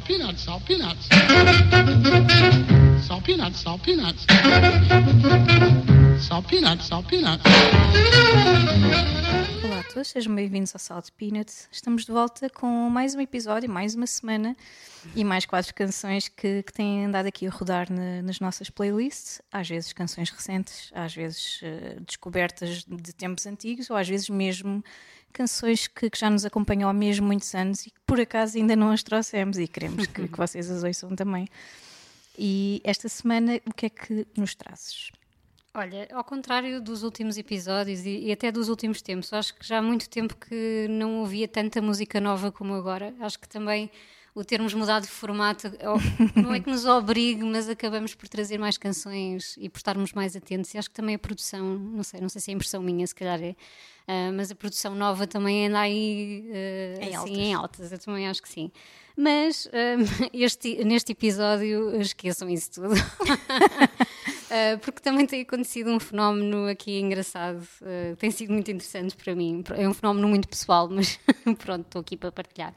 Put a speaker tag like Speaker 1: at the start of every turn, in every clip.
Speaker 1: salt peanuts, salt peanuts. Salt peanuts, salt peanuts. Salt peanuts, salt peanuts.
Speaker 2: Olá a todos, sejam bem-vindos ao Salt Peanuts. Estamos de volta com mais um episódio, mais uma semana e mais quatro canções que, que têm andado aqui a rodar na- nas nossas playlists. Às vezes canções recentes, às vezes eh, descobertas de tempos antigos ou às vezes mesmo canções que, que já nos acompanham há mesmo muitos anos e que por acaso ainda não as trouxemos e queremos que, que vocês as ouçam também. E esta semana, o que é que nos trazes?
Speaker 3: Olha, ao contrário dos últimos episódios e, e até dos últimos tempos, acho que já há muito tempo que não ouvia tanta música nova como agora. Acho que também o termos mudado de formato não é que nos obrigue, mas acabamos por trazer mais canções e por estarmos mais atentos. E acho que também a produção, não sei, não sei se é impressão minha, se calhar é, ah, mas a produção nova também anda aí ah,
Speaker 2: Em
Speaker 3: assim,
Speaker 2: altas.
Speaker 3: em altas. Eu também acho que sim. Mas ah, este, neste episódio esqueçam isso tudo. Uh, porque também tem acontecido um fenómeno aqui engraçado, uh, tem sido muito interessante para mim. É um fenómeno muito pessoal, mas pronto, estou aqui para partilhar.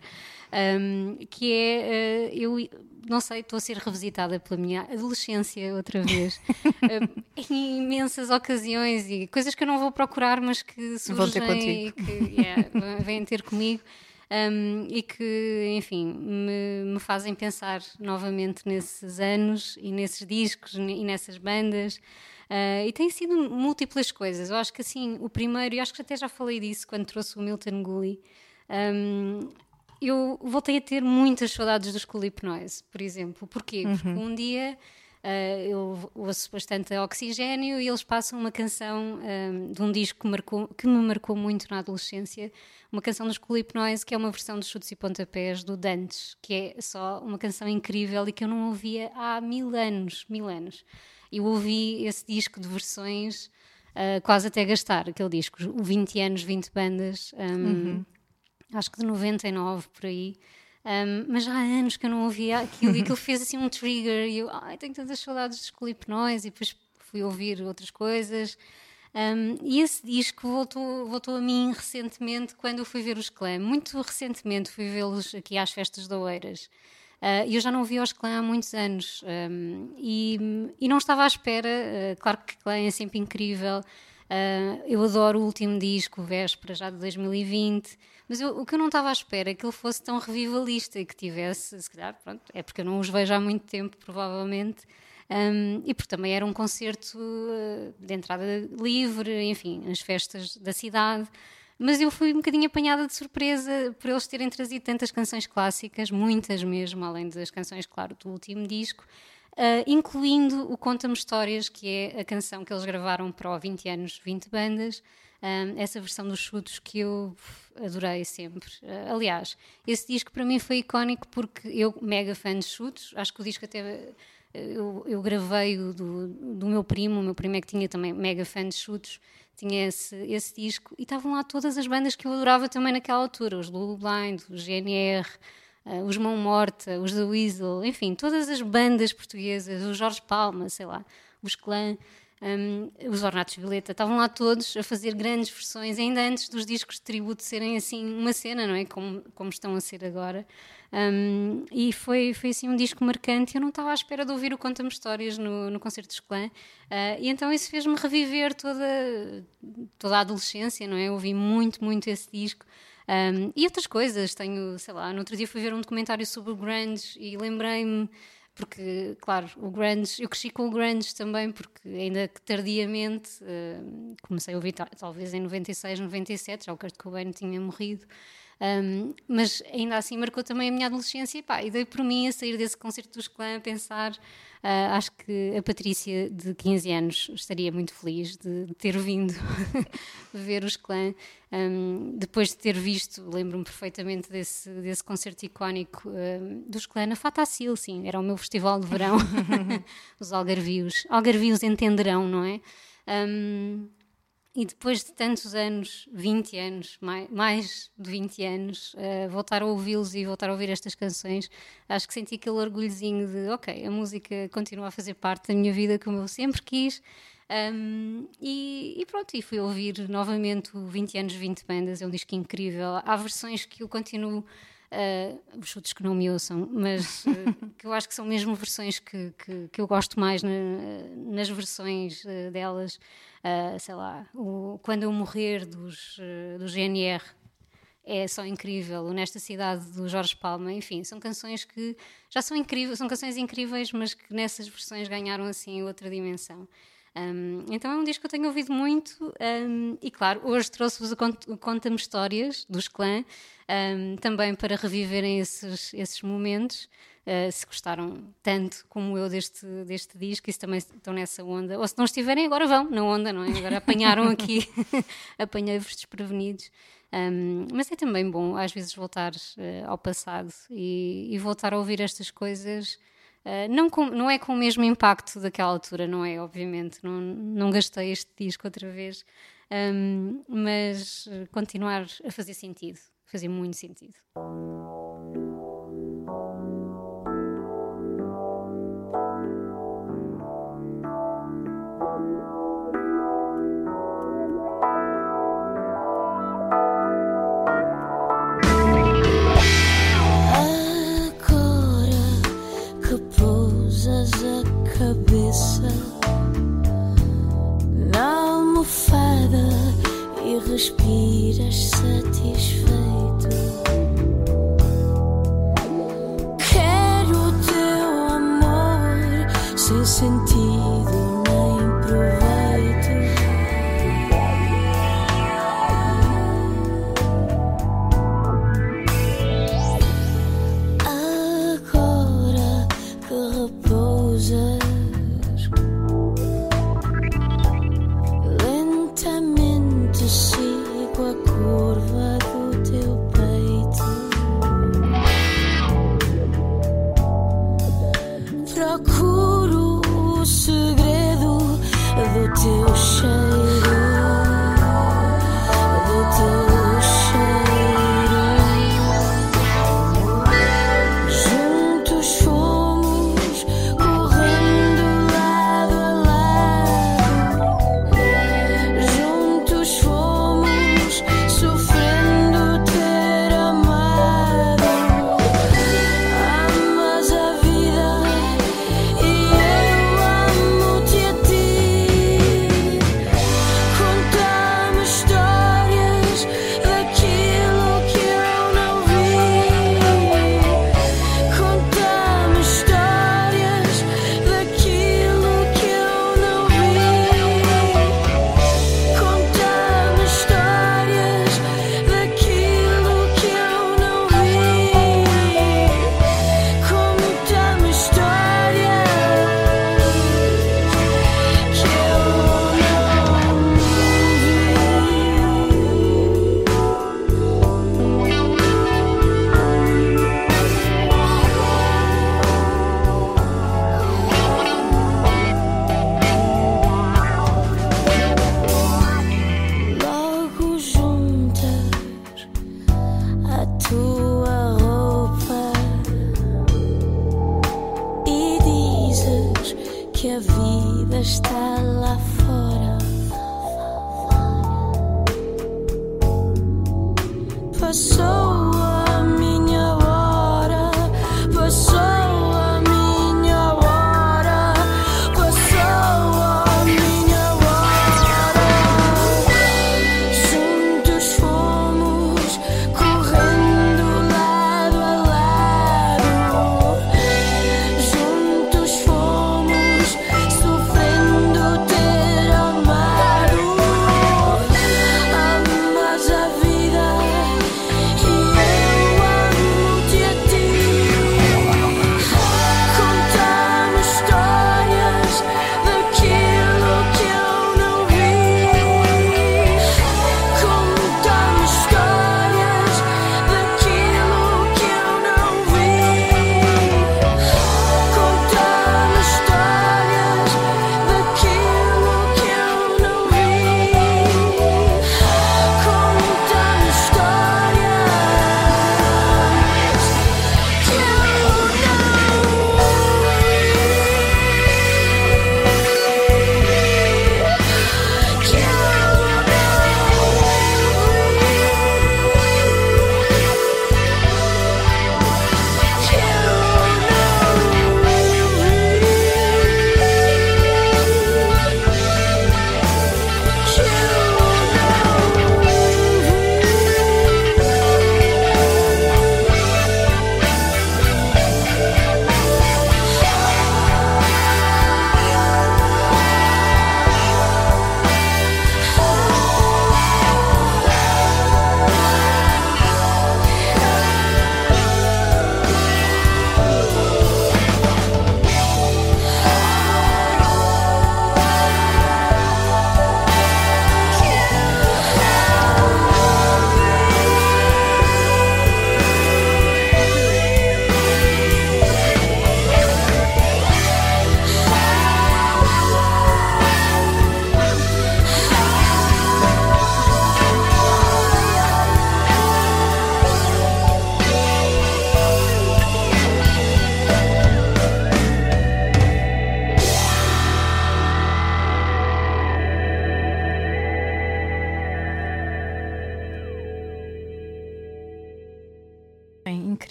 Speaker 3: Um, que é, uh, eu não sei, estou a ser revisitada pela minha adolescência outra vez, uh, em imensas ocasiões e coisas que eu não vou procurar, mas que surgem e que yeah, vêm ter comigo. Um, e que, enfim, me, me fazem pensar novamente nesses anos e nesses discos e nessas bandas. Uh, e tem sido múltiplas coisas. Eu acho que assim, o primeiro, e acho que até já falei disso quando trouxe o Milton Gully. Um, eu voltei a ter muitas saudades dos Culip Noise, por exemplo. Porquê? Porque um dia uh, eu ouço bastante Oxigênio e eles passam uma canção um, de um disco que, marcou, que me marcou muito na adolescência, uma canção dos Culip Noise, que é uma versão dos Chutes e Pontapés do Dantes, que é só uma canção incrível e que eu não ouvia há mil anos, mil anos. Eu ouvi esse disco de versões uh, quase até gastar, aquele disco, o 20 anos, 20 bandas. Um, acho que de 99 por aí. Um, mas já há anos que eu não ouvia aquilo e aquilo fez assim um trigger e eu ai, tenho tantas saudades de Escolip Nós e depois fui ouvir outras coisas. Um, e esse disco voltou, voltou a mim recentemente quando eu fui ver os Clã. Muito recentemente fui vê-los aqui às festas de Oeiras. Uh, e eu já não ouvi os Clã há muitos anos um, e, e não estava à espera. Uh, claro que Clã é sempre incrível. Uh, eu adoro o último disco, Véspera, já de 2020, mas eu- o que eu não estava à espera é que ele fosse tão revivalista e que tivesse, se calhar, pronto, é porque eu não os vejo há muito tempo, provavelmente, um, e porque também era um concerto uh, de entrada livre, enfim, as festas da cidade. Mas eu fui um bocadinho apanhada de surpresa por eles terem trazido tantas canções clássicas, muitas mesmo, além das canções, claro, do último disco, Uh, incluindo o Conta-me Histórias, que é a canção que eles gravaram para o 20 anos, 20 bandas. Um, essa versão dos chutos que eu adorei sempre. Uh, aliás, esse disco para mim foi icónico porque eu, mega fã de chutos, acho que o disco até. Eu, eu gravei-o do, do meu primo, o meu primo é que tinha também mega fã de chutos, tinha esse, esse disco, e estavam lá todas as bandas que eu adorava também naquela altura: os Lulu Blind, os GNR, Uh, os Mão Morta, os The Weasel, enfim, todas as bandas portuguesas, os Jorge Palma, sei lá, os Clã, um, os Ornatos Violeta, estavam lá todos a fazer grandes versões, ainda antes dos discos de tributo serem assim uma cena, não é? Como, como estão a ser agora. Um, e foi, foi assim um disco marcante. Eu não estava à espera de ouvir o Conta-me Histórias no, no concerto dos Clã, uh, e então isso fez-me reviver toda, toda a adolescência, não é? Eu ouvi muito, muito esse disco. Um, e outras coisas, tenho, sei lá, no outro dia fui ver um documentário sobre o grunge e lembrei-me, porque, claro, o grunge, eu cresci com o grunge também, porque ainda que tardiamente, uh, comecei a ouvir ta- talvez em 96, 97, já o Kurt Cobain tinha morrido, um, mas ainda assim marcou também a minha adolescência e, pá, e dei por mim a sair desse concerto dos clã a pensar, ah, acho que a Patrícia de 15 anos estaria muito feliz de, de ter vindo ver os clã. Um, depois de ter visto, lembro-me perfeitamente desse, desse concerto icónico um, dos clã na Fatacil, sim, era o meu festival de verão, os algarvios. Algarvios entenderão, não é? Um, e depois de tantos anos, 20 anos, mais, mais de 20 anos, uh, voltar a ouvi-los e voltar a ouvir estas canções, acho que senti aquele orgulhozinho de, ok, a música continua a fazer parte da minha vida como eu sempre quis. Um, e, e, pronto, e fui ouvir novamente o 20 anos, 20 bandas, é um disco incrível. Há versões que eu continuo Uh, os chutes que não me ouçam, mas uh, que eu acho que são mesmo versões que, que, que eu gosto mais na, nas versões uh, delas. sei lá, o Quando Eu Morrer dos, do GNR é só incrível. Nesta Cidade do Jorge Palma, enfim, são canções que já são incríveis, são canções incríveis, mas que nessas versões ganharam assim outra dimensão. Um, então é um disco que eu tenho ouvido muito um, e claro, hoje trouxe-vos o Conta-me Histórias dos Clã um, também para reviverem esses, esses momentos. Uh, se gostaram tanto como eu deste, deste disco, e se também estão nessa onda, ou se não estiverem, agora vão na onda, não é? Agora apanharam aqui, apanhei-vos desprevenidos. Um, mas é também bom, às vezes, voltar uh, ao passado e, e, voltar a ouvir estas coisas Uh, não, com, não é com o mesmo impacto daquela altura, não é? Obviamente, não, não gastei este disco outra vez, um, mas continuar a fazer sentido, fazer muito sentido.
Speaker 4: Respiras satisfeito. Quero o teu amor sem sentido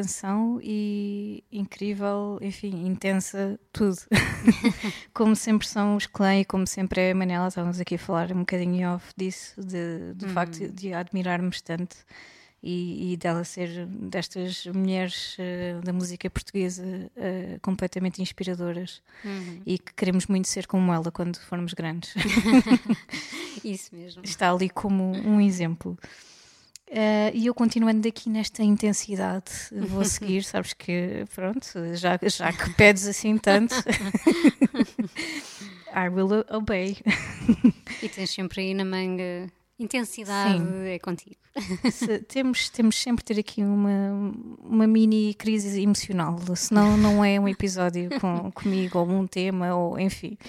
Speaker 2: canção e incrível, enfim, intensa, tudo. como sempre são os clã e como sempre é a Manela, estávamos aqui a falar um bocadinho off disso, de, do facto de admirarmos tanto e, e dela ser destas mulheres uh, da música portuguesa uh, completamente inspiradoras e que queremos muito ser como ela quando formos grandes.
Speaker 3: Isso mesmo.
Speaker 2: Está ali como um exemplo. Uh, e eu continuando aqui nesta intensidade, vou seguir, sabes que, pronto, já, já que pedes assim tanto, I will obey.
Speaker 3: E tens sempre aí na manga intensidade,
Speaker 2: Sim.
Speaker 3: é contigo.
Speaker 2: Se- temos, temos sempre ter aqui uma, uma mini crise emocional, senão não é um episódio com, comigo ou um tema, ou enfim.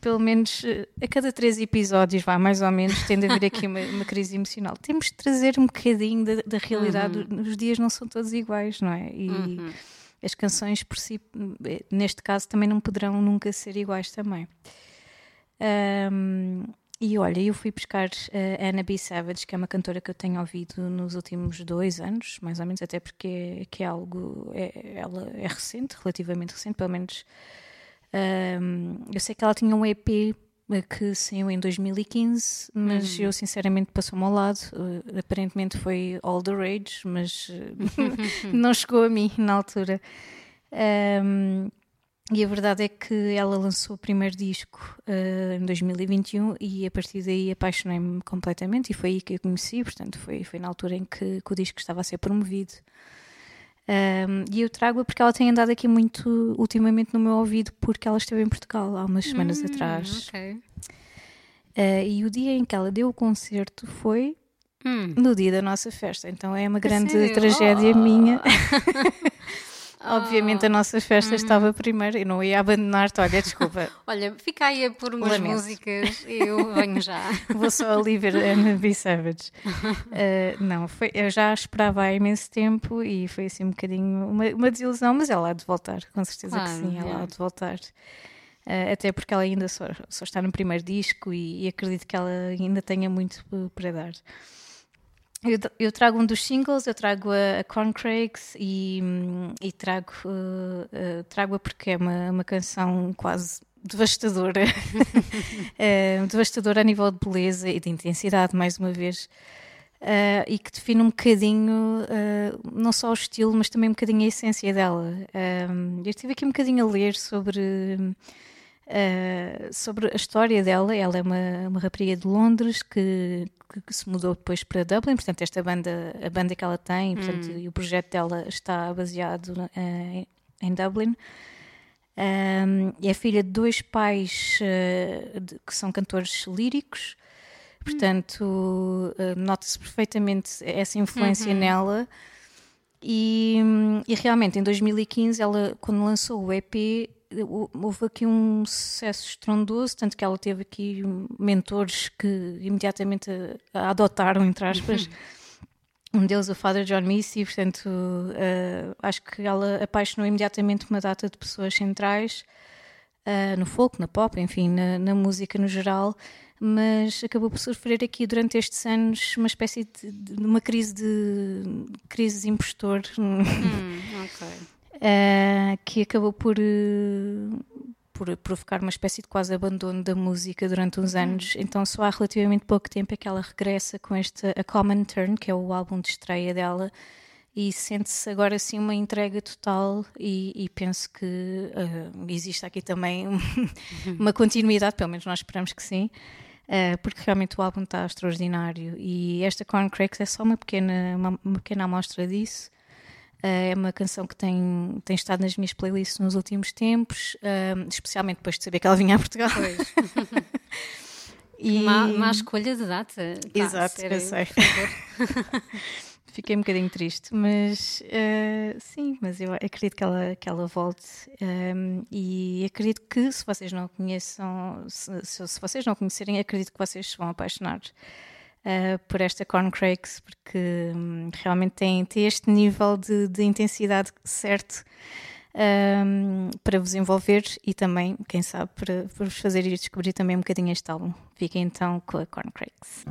Speaker 2: Pelo menos eh, a cada três episódios, vá, mais ou menos, tende a haver aqui uma, uma crise emocional. Temos de trazer um bocadinho da, da realidade. Os dias não são todos iguais, não é? E as canções por si, eh, neste caso, também não poderão nunca ser iguais também. Ahm, e olha, eu fui buscar a Anna B. Savage, que é uma cantora que eu tenho ouvido nos últimos dois anos, mais ou menos, até porque é, que é algo. É, ela é recente, relativamente recente, pelo menos. Ahm, eu sei que ela tinha um EP que saiu em 2015, mas eu sinceramente passou-me ao lado. Eh, aparentemente foi All the Rage, mas eh, não chegou a mim na altura. Ahm, e a verdade é que ela lançou o primeiro disco eh, em 2021 e a partir daí apaixonei-me completamente e foi aí que eu conheci, portanto foi, foi na altura em que, que o disco estava a ser promovido. Um, e eu trago-a porque ela tem andado aqui muito ultimamente no meu ouvido porque ela esteve em Portugal há umas semanas atrás.
Speaker 3: Ok.
Speaker 2: Uh, e o dia em que ela deu o concerto foi
Speaker 3: Hum.
Speaker 2: no dia da nossa festa, então é uma grande
Speaker 3: sério?
Speaker 2: tragédia
Speaker 3: Oh.
Speaker 2: minha. Obviamente a nossa
Speaker 3: Hum.
Speaker 2: festa estava primeiro, eu não ia abandonar-te, olha, desculpa,
Speaker 3: Olha, fica aí a pôr umas
Speaker 2: Lamento.
Speaker 3: músicas e eu venho já.
Speaker 2: vou só ali ver Anna B. Savage. Uh, não, foi, eu já esperava há imenso tempo e foi assim um bocadinho uma, uma desilusão, mas ela há de voltar, com certeza
Speaker 3: Claro,
Speaker 2: que sim, ela
Speaker 3: é.
Speaker 2: há de voltar. Uh, até porque ela ainda só, só está no primeiro disco e, e acredito que ela ainda tenha muito uh, para dar. Eu, eu trago um dos singles, eu trago a, a Corncrakes e, e trago, uh, uh, trago-a porque é uma, uma canção quase devastadora. Eh, devastadora a nível de beleza e de intensidade, mais uma vez. Uh, e que define um bocadinho uh, não só o estilo, mas também um bocadinho a essência dela. Eu estive aqui um bocadinho a ler sobre, uh, sobre a história dela. Ela é uma, uma rapariga de Londres que, que, que se mudou depois para Dublin. Portanto, esta banda, a banda que ela tem, portanto, e o projeto dela está baseado uh, em Dublin. Um, é filha de dois pais uh, de- que são cantores líricos, portanto, uh, nota-se perfeitamente essa influência nela. E, hum, e realmente em 2015, ela, quando lançou o EP, houve aqui um sucesso estrondoso, tanto que ela teve aqui mentores que imediatamente a, a adotaram, entre aspas. Um deles, o Father John Missy, portanto, eh, acho que ela apaixonou imediatamente uma data de pessoas centrais eh, no folk, na pop, enfim, na, na música no geral, mas acabou por sofrer aqui durante estes anos uma espécie de, de uma crise de crise de impostor
Speaker 3: Hum, ok.
Speaker 2: Eh, que acabou por, eh, por provocar uma espécie de quase abandono da música durante uns anos. Então, só há relativamente pouco tempo é que ela regressa com este A Common Turn, que é o álbum de estreia dela, e sente-se agora assim uma entrega total. E, e penso que eh, existe aqui também uma continuidade, pelo menos nós esperamos que sim. eh, porque realmente o álbum está extraordinário e esta Corncrakes é só uma pequena, uma, uma pequena amostra disso. Uh, é uma canção que tem, tem estado nas minhas playlists nos últimos tempos, um, especialmente depois de saber que ela vinha a Portugal. e...
Speaker 3: Má, má escolha de data. Pá,
Speaker 2: Exato,
Speaker 3: sério,
Speaker 2: eu sei. Fiquei um bocadinho triste, mas uh, sim, mas eu acredito que ela, que ela volte um, e acredito que se vocês não conheçam, se, se, se vocês não conhecerem, acredito que vocês se vão apaixonar uh, por esta Corncrakes, porque um, realmente tem, tem este nível de, de intensidade certo um, para vos envolver e também, quem sabe, para, para vos fazer ir descobrir também um bocadinho este álbum. Fiquem então com a Corncrakes.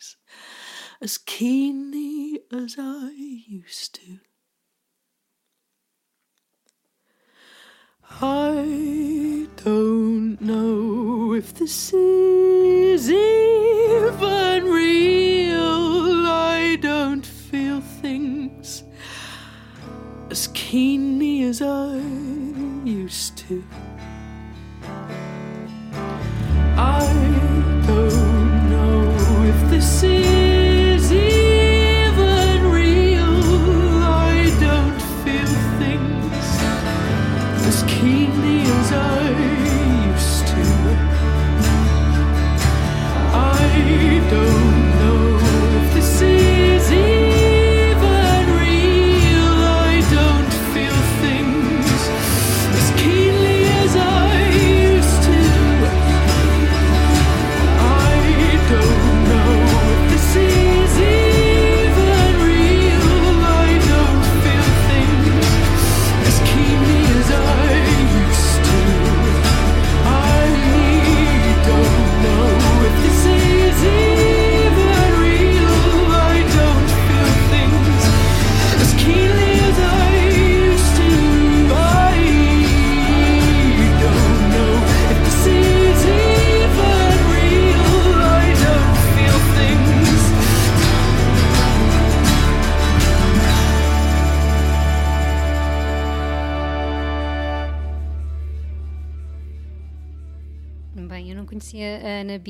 Speaker 5: Things as keenly as I used to. I don't know if this is even real. I don't feel things as keenly as I used to.
Speaker 3: see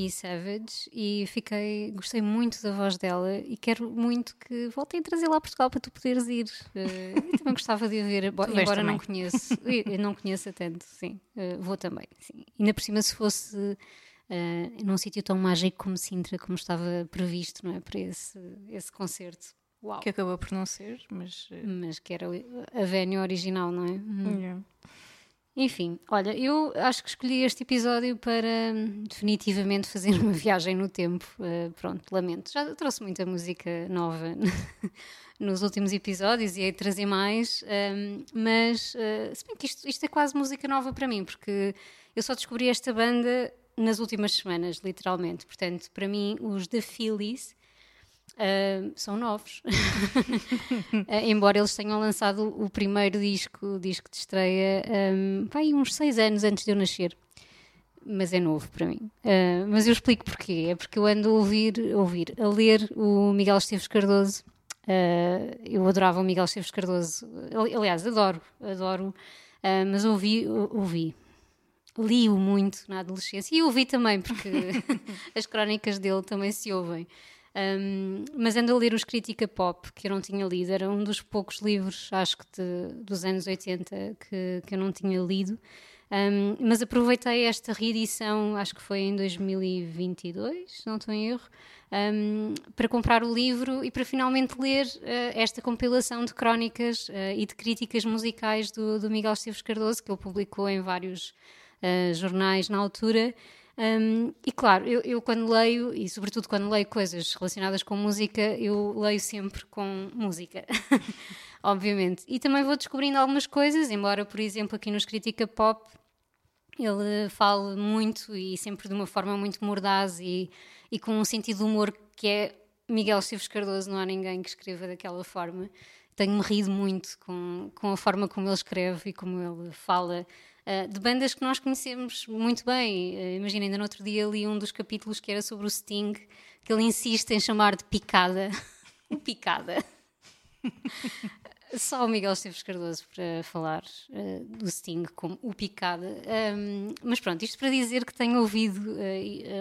Speaker 3: Savage e fiquei, gostei muito da voz dela e quero muito que voltem a trazê-la a Portugal para tu poderes ir. Eu também gostava de a ver, embora não conheço, eu não conheça tanto, sim. Eh, vou também, sim. Ainda por cima se fosse eh, num sítio tão mágico como Sintra, como estava previsto, não é? Para esse, esse concerto. Uau!
Speaker 2: Que acabou por não ser, mas.
Speaker 3: Mas que era a venue original, não é? Hum.
Speaker 2: yeah.
Speaker 3: Enfim, olha, eu acho que escolhi este episódio para hum, definitivamente fazer uma viagem no tempo. Uh, pronto, lamento. Já trouxe muita música nova nos últimos episódios e de trazer mais, hum, mas uh, se bem que isto, isto é quase música nova para mim, porque eu só descobri esta banda nas últimas semanas, literalmente. Portanto, para mim, os The Phillies. Uh, são novos, Uh, embora eles tenham lançado o primeiro disco, o disco de estreia, um, vai uns seis anos antes de eu nascer. Mas é novo para mim. Uh, mas eu explico porquê. É porque eu ando a ouvir, a ouvir, a ler o Miguel Esteves Cardoso. Eu adorava o Miguel Esteves Cardoso. Ali- Aliás, adoro, adoro. Mas ouvi, ouvi. Li-o muito na adolescência e ouvi também, porque as crónicas dele também se ouvem. Um, mas ando a ler os Crítica Pop, que eu não tinha lido. Era um dos poucos livros, acho que de- dos anos 80, que, que eu não tinha lido. Um, mas aproveitei esta reedição, acho que foi em 2022, se não estou em erro, um, para comprar o livro e para finalmente ler uh, esta compilação de crónicas uh, e de críticas musicais do, do Miguel Esteves Cardoso, que ele publicou em vários uh, jornais na altura. Um, e claro, eu, eu quando leio, e sobretudo quando leio coisas relacionadas com música, eu leio sempre com música, obviamente. E também vou descobrindo algumas coisas, embora, por exemplo, aqui nos Crítica Pop ele fala muito e sempre de uma forma muito mordaz e, e com um sentido de humor que é Miguel Esteves Cardoso, não há ninguém que escreva daquela forma. Tenho-me rido muito com, com a forma como ele escreve e como ele fala uh, de bandas que nós conhecemos muito bem. Uh, Imagina, ainda no outro dia li um dos capítulos que era sobre o Sting, que ele insiste em chamar de picada. picada. Só o Miguel Esteves Cardoso para falar eh, do Sting como o Picada. Um, mas pronto, isto para dizer que tenho ouvido,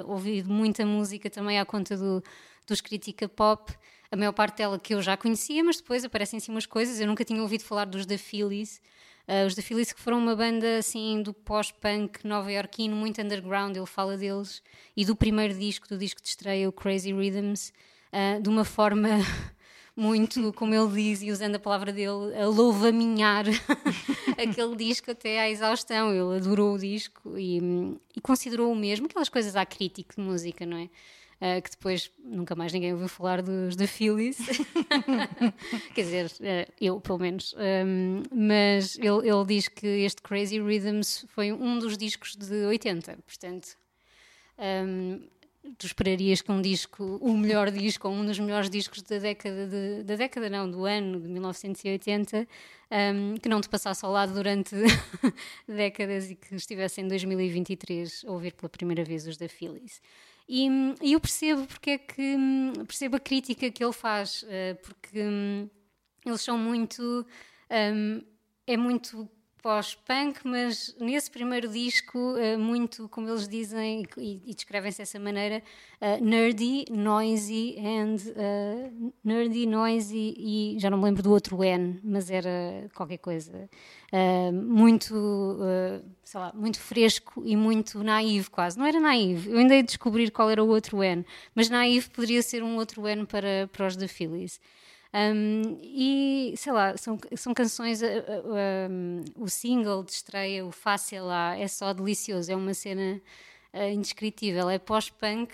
Speaker 3: ouvido muita música também à conta do, dos Crítica Pop. A maior parte dela que eu já conhecia, mas depois aparecem assim umas coisas. Eu nunca tinha ouvido falar dos The Phillies. Uh, os The Phillies que foram uma banda assim do pós-punk nova-iorquino, muito underground, ele fala deles. E do primeiro disco, do disco de estreia, o Crazy Rhythms, uh, de uma forma muito, como ele diz, e usando a palavra dele, a louvaminhar aquele disco até à exaustão. Ele adorou o disco e, e considerou o mesmo, aquelas coisas à crítica de música, não é? Uh, que depois nunca mais ninguém ouviu falar dos The Phillies. Quer dizer, uh, eu pelo menos. Um, mas ele, ele diz que este Crazy Rhythms foi um dos discos de 80, portanto. Um, tu esperarias que um disco, o melhor disco, ou um dos melhores discos da década, de, da década não, do ano de 1980, um, que não te passasse ao lado durante décadas e que estivesse em 2023 a ouvir pela primeira vez os da Phillies. E, e eu percebo porque é que percebo a crítica que ele faz, uh, porque um, eles são muito um, é muito pós-punk, mas nesse primeiro disco, uh, muito, como eles dizem e, descrevem-se dessa maneira, uh, nerdy, noisy and uh, nerdy, noisy e já não me lembro do outro N, mas era qualquer coisa muito, sei lá, muito fresco e muito naivo quase. Não era naivo, eu ainda ia descobrir qual era o outro N, mas naivo poderia ser um outro N para, para os The Phillies. Um, e sei lá, são, são canções. Uh, uh, um, o single de estreia, o Fácil lá, é só delicioso, é uma cena uh, indescritível. É pós-punk,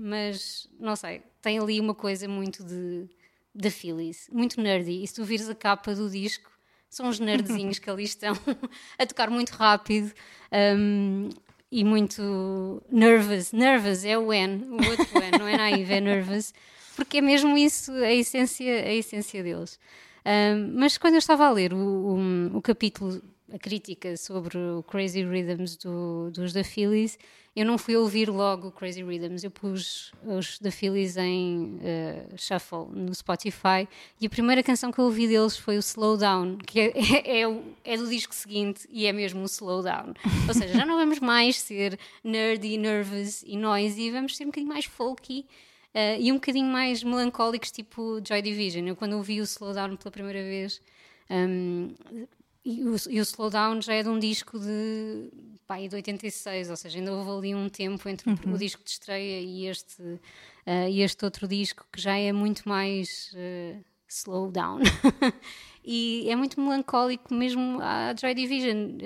Speaker 3: mas não sei, tem ali uma coisa muito de, de Phillies, muito nerdy. E se tu vires a capa do disco, são os nerdzinhos que ali estão a tocar muito rápido. Um, e muito nervous, nervous é o N, o outro N, não é naive, é nervous porque é mesmo isso a essência, a essência deles. Um, mas quando eu estava a ler o, o, o, capítulo, a crítica sobre o Crazy Rhythms do, dos The Phillies, eu não fui ouvir logo o Crazy Rhythms, eu pus os The Phillies em uh, shuffle no Spotify e a primeira canção que eu ouvi deles foi o Slow Down, que é, é, é, do disco seguinte e é mesmo o Slow Down. Ou seja, já não vamos mais ser nerdy, nervous e noisy, vamos ser um bocadinho mais folky Uh, e um bocadinho mais melancólicos, tipo Joy Division. Eu, quando ouvi o Slowdown pela primeira vez, um, e, o, e o Slowdown já é de um disco de, pá, de 86, ou seja, ainda houve ali um tempo entre uhum. o disco de estreia e este, uh, e este outro disco que já é muito mais uh, Slowdown. e é muito melancólico, mesmo a Joy Division.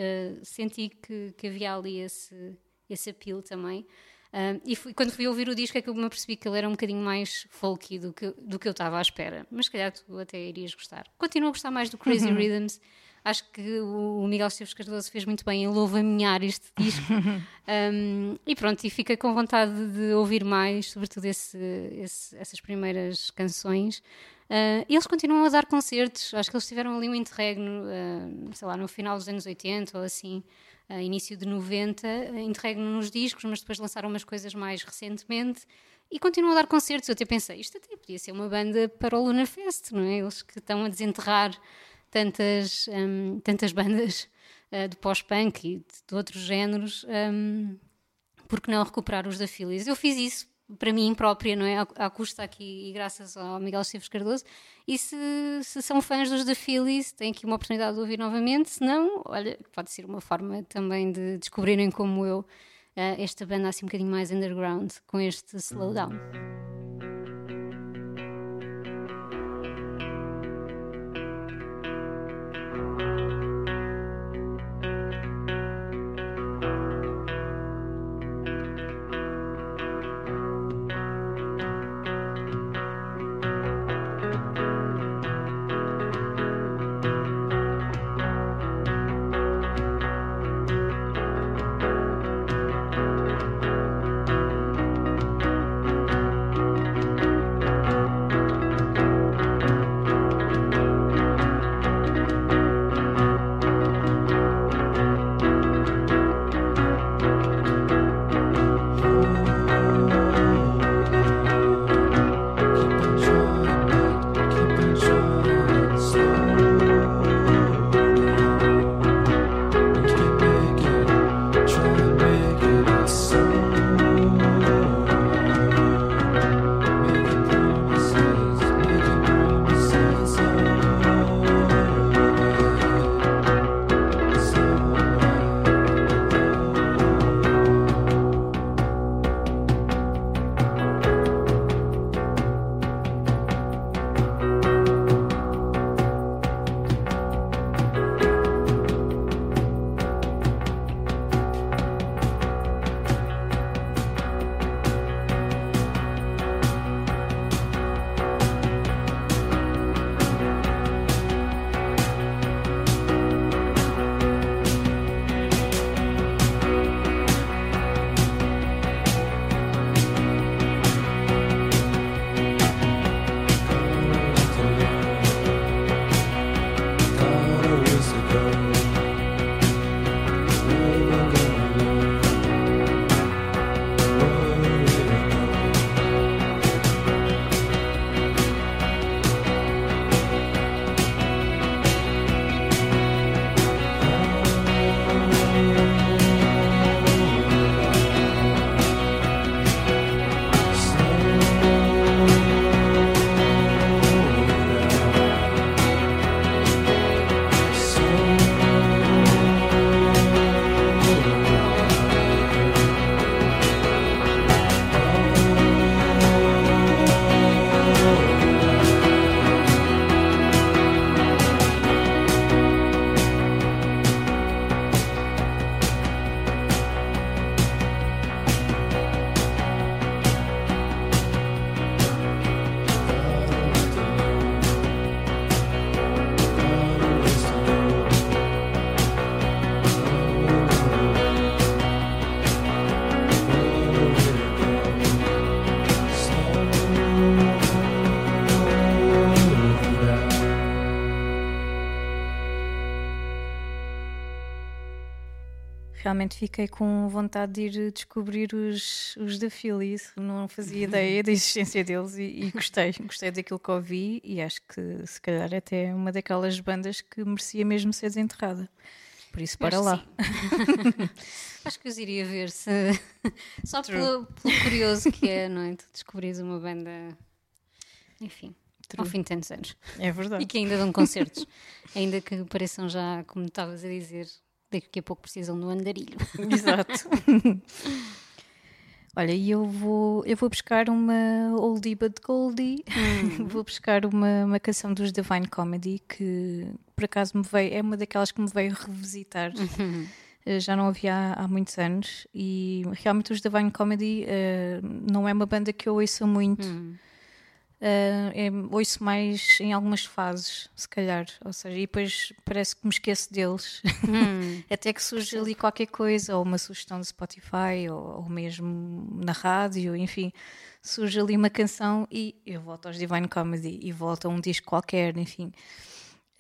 Speaker 3: Senti que, que havia ali esse, esse apelo também. Um, e fui, quando fui ouvir o disco é que eu me apercebi que ele era um bocadinho mais folky do que, do que eu estava à espera. Mas se calhar tu até irias gostar. Continuo a gostar mais do Crazy uhum. Rhythms. Acho que o Miguel Esteves Cardoso fez muito bem em louvaminhar este disco. um, e pronto, e fica com vontade de ouvir mais, sobretudo esse, esse, essas primeiras canções. Uh, eles continuam a dar concertos, acho que eles tiveram ali um interregno, uh, sei lá, no final dos anos 80 ou assim, início de 90, interregno nos discos, mas depois lançaram umas coisas mais recentemente e continuam a dar concertos. Eu até pensei, isto até podia ser uma banda para o Luna Fest, não é? Eles que estão a desenterrar tantas, um, tantas bandas uh, de pós-punk e de, de, outros géneros, um, porque não recuperar os da Phillies? Eu fiz isso para mim própria, não é? À, custa aqui e graças ao Miguel Esteves Cardoso. E se, se, são fãs dos The Phillies, têm aqui uma oportunidade de ouvir novamente. Se não, olha, pode ser uma forma também de descobrirem como eu uh, esta banda assim um bocadinho mais underground com este slowdown.
Speaker 2: Realmente fiquei com vontade de ir descobrir os, os da Phillies. Não fazia ideia da existência deles e, e gostei. Gostei daquilo que ouvi e acho que se calhar até é uma daquelas bandas que merecia mesmo ser desenterrada. Por isso, para
Speaker 3: Acho
Speaker 2: lá.
Speaker 3: Acho que os iria ver se só pelo, pelo curioso que é, não é? Tu descobrires uma banda, enfim, ao fim de tantos anos.
Speaker 2: É verdade.
Speaker 3: E que ainda dão concertos. ainda que pareçam já, como estavas a dizer, daqui a pouco precisam do andarilho.
Speaker 2: Exato. Olha, e eu vou, eu vou buscar uma oldie but goldie. vou buscar uma, uma canção dos Divine Comedy que por acaso me veio, é uma daquelas que me veio revisitar. Eh, Já não havia há, há muitos anos e realmente os Divine Comedy eh, não é uma banda que eu ouço muito. Uh, ouço mais em algumas fases, se calhar. Ou seja, e depois parece que me esqueço deles. Até que surge ali qualquer coisa, ou uma sugestão do Spotify, ou, ou mesmo na rádio, enfim. Surge ali uma canção e eu volto aos Divine Comedy e volto a um disco qualquer, enfim.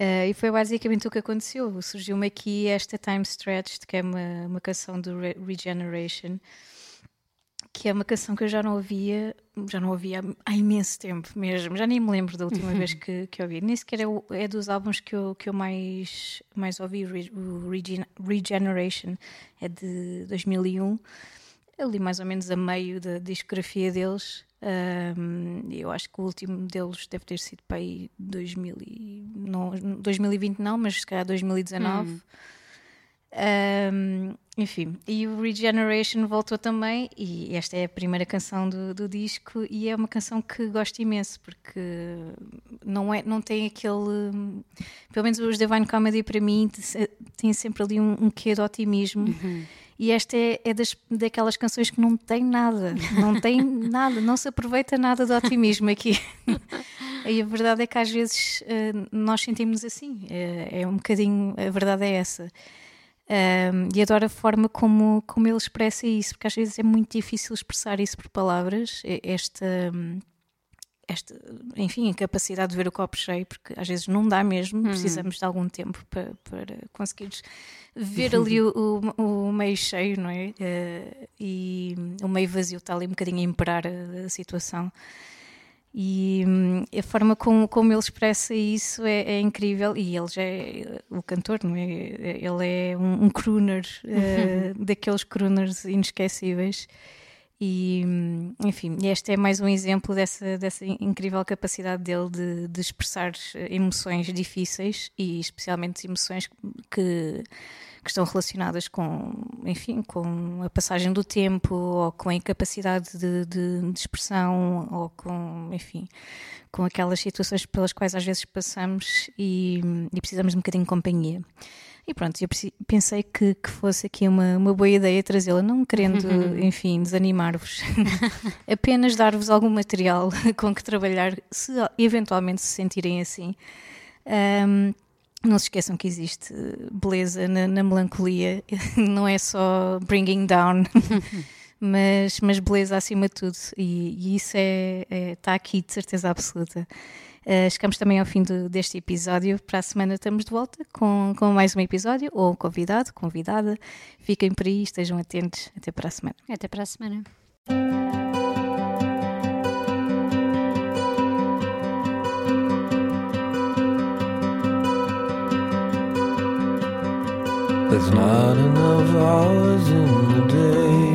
Speaker 2: Uh, e foi basicamente o que aconteceu. Surgiu-me aqui esta Time Stretched, que é uma, uma canção do Re- Regeneration que é uma canção que eu já não ouvia, já não ouvia há- imenso tempo mesmo, já nem me lembro da última vez que, que ouvi, nem sequer é, é dos álbuns que eu, que eu mais, mais ouvi, o Re- o Regen- Regeneration é de 2001, ali mais ou menos a meio da discografia deles, Ahm, eu acho que o último deles deve ter sido para aí 2000 e, não, 2020 não, mas se calhar 2019. Um, enfim, e o Regeneration voltou também, e esta é a primeira canção do, do disco, e é uma canção que gosto imenso, porque não, é, não tem aquele. Pelo menos os Divine Comedy para mim têm sempre ali um, um quê de otimismo. E esta é, é das, daquelas canções que não tem nada, não tem nada, não se aproveita nada do otimismo aqui. E a verdade é que às vezes eh, nós sentimos assim, Eh, é um bocadinho, a verdade é essa. Um, e adoro a forma como, como ele expressa isso, porque às vezes é muito difícil expressar isso por palavras, esta, hum, esta enfim, a capacidade de ver o copo cheio, porque às vezes não dá mesmo, precisamos de algum tempo para, para conseguires ver ali o, o, o meio cheio, não é? Eh, e o meio vazio está ali um bocadinho a imperar a, a situação. E hum, a forma como, como ele expressa isso é, é incrível. E ele já é o cantor, não é? Ele é um, um crooner, eh, daqueles crooners inesquecíveis. E, hum, enfim, este é mais um exemplo dessa, dessa incrível capacidade dele de, de expressar eh, emoções difíceis e especialmente emoções que, que estão relacionadas com, enfim, com a passagem do tempo ou com a incapacidade de, de- de expressão ou com, enfim, com aquelas situações pelas quais às vezes passamos e, e precisamos de um bocadinho de companhia. E pronto, eu pensei que, que fosse aqui uma, uma boa ideia trazê-la, não querendo, enfim, desanimar-vos, apenas dar-vos algum material com que trabalhar, se eventualmente se sentirem assim. Ahm, não se esqueçam que existe beleza na, na melancolia, não é só bringing down, mas, mas beleza acima de tudo, e, e isso é, é- está aqui de certeza absoluta. Uh, chegamos também ao fim do- deste episódio. Para a semana estamos de volta com, com mais um episódio, ou um convidado, convidada. Fiquem por aí, estejam atentos. Até para a semana.
Speaker 3: Até para a semana.
Speaker 5: There's not enough hours in the day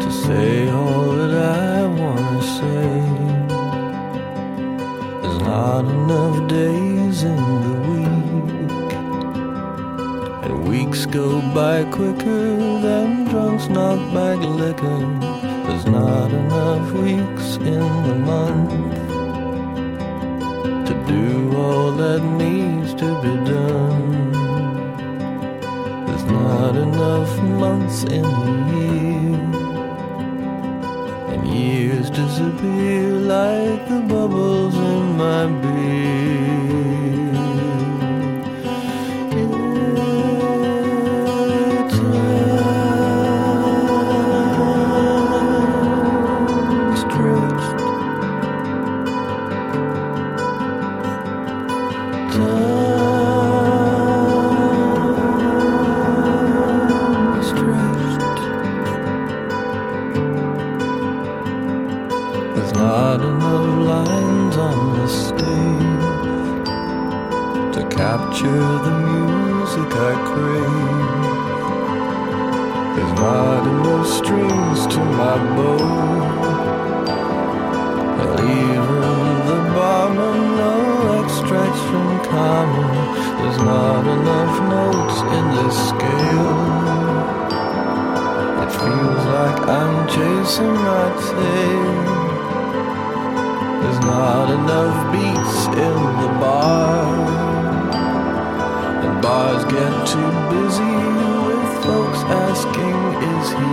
Speaker 5: to say all that I wanna say. There's not enough days in the week, and weeks go by quicker than drunks knock back liquor. There's not enough weeks in the month to do all that needs to be done. Months in the year, and years disappear like the bubbles in my beer. Not enough notes in this scale. It feels like I'm chasing my tail. There's not enough beats in the bar. And bars get too busy with folks asking, is he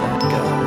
Speaker 5: that guy?